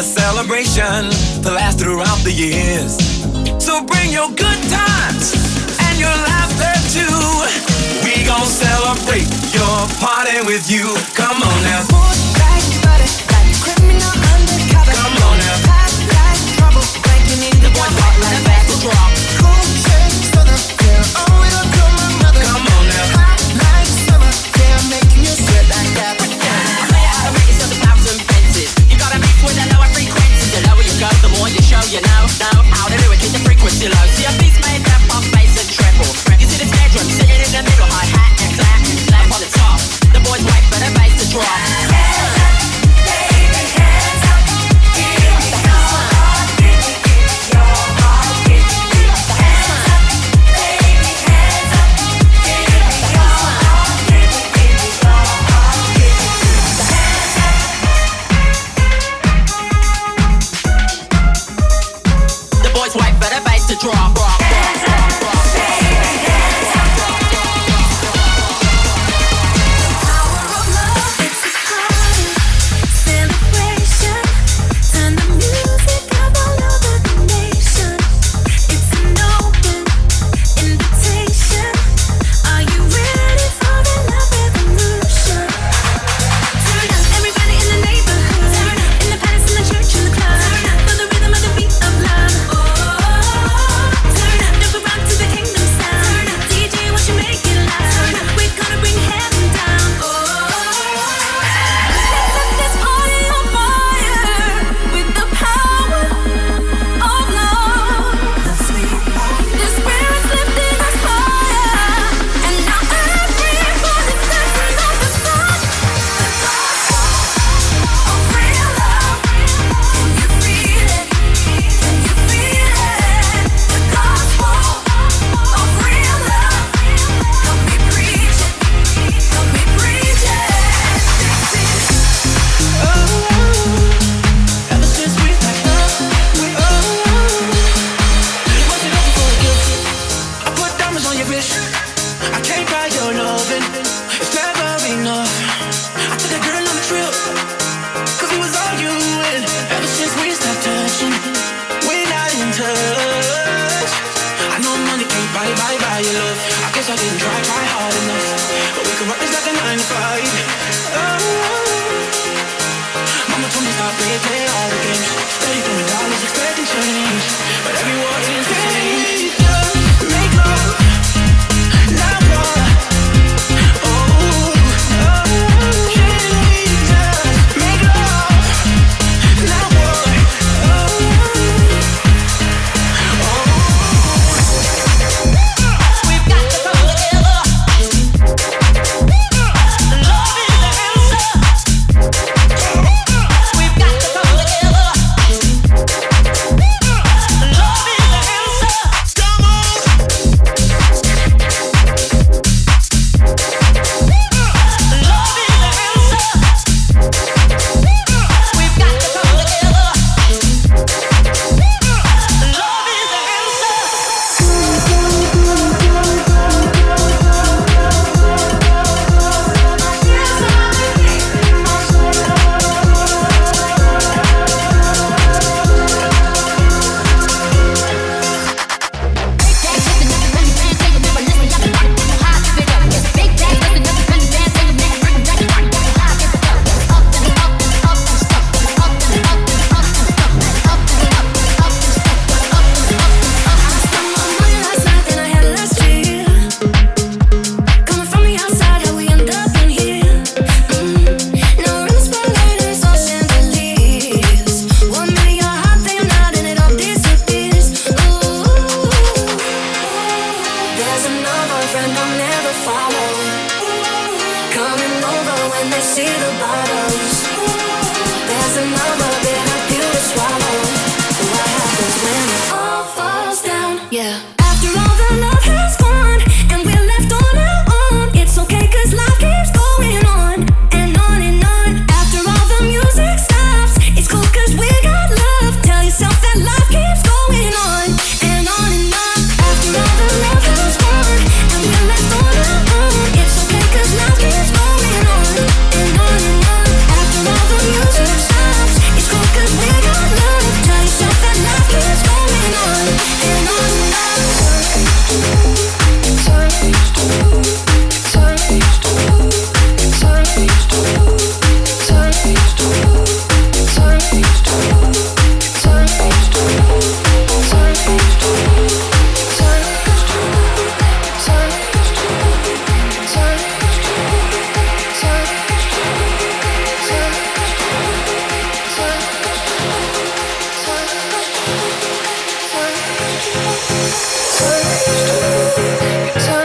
a celebration to last throughout the years. So bring your good times and your laughter too. We gon' celebrate your party with you. Come on now. Move like butter, like criminal undercover. Come on now. Pass like trouble, like you need to one hot like a drop. Wanna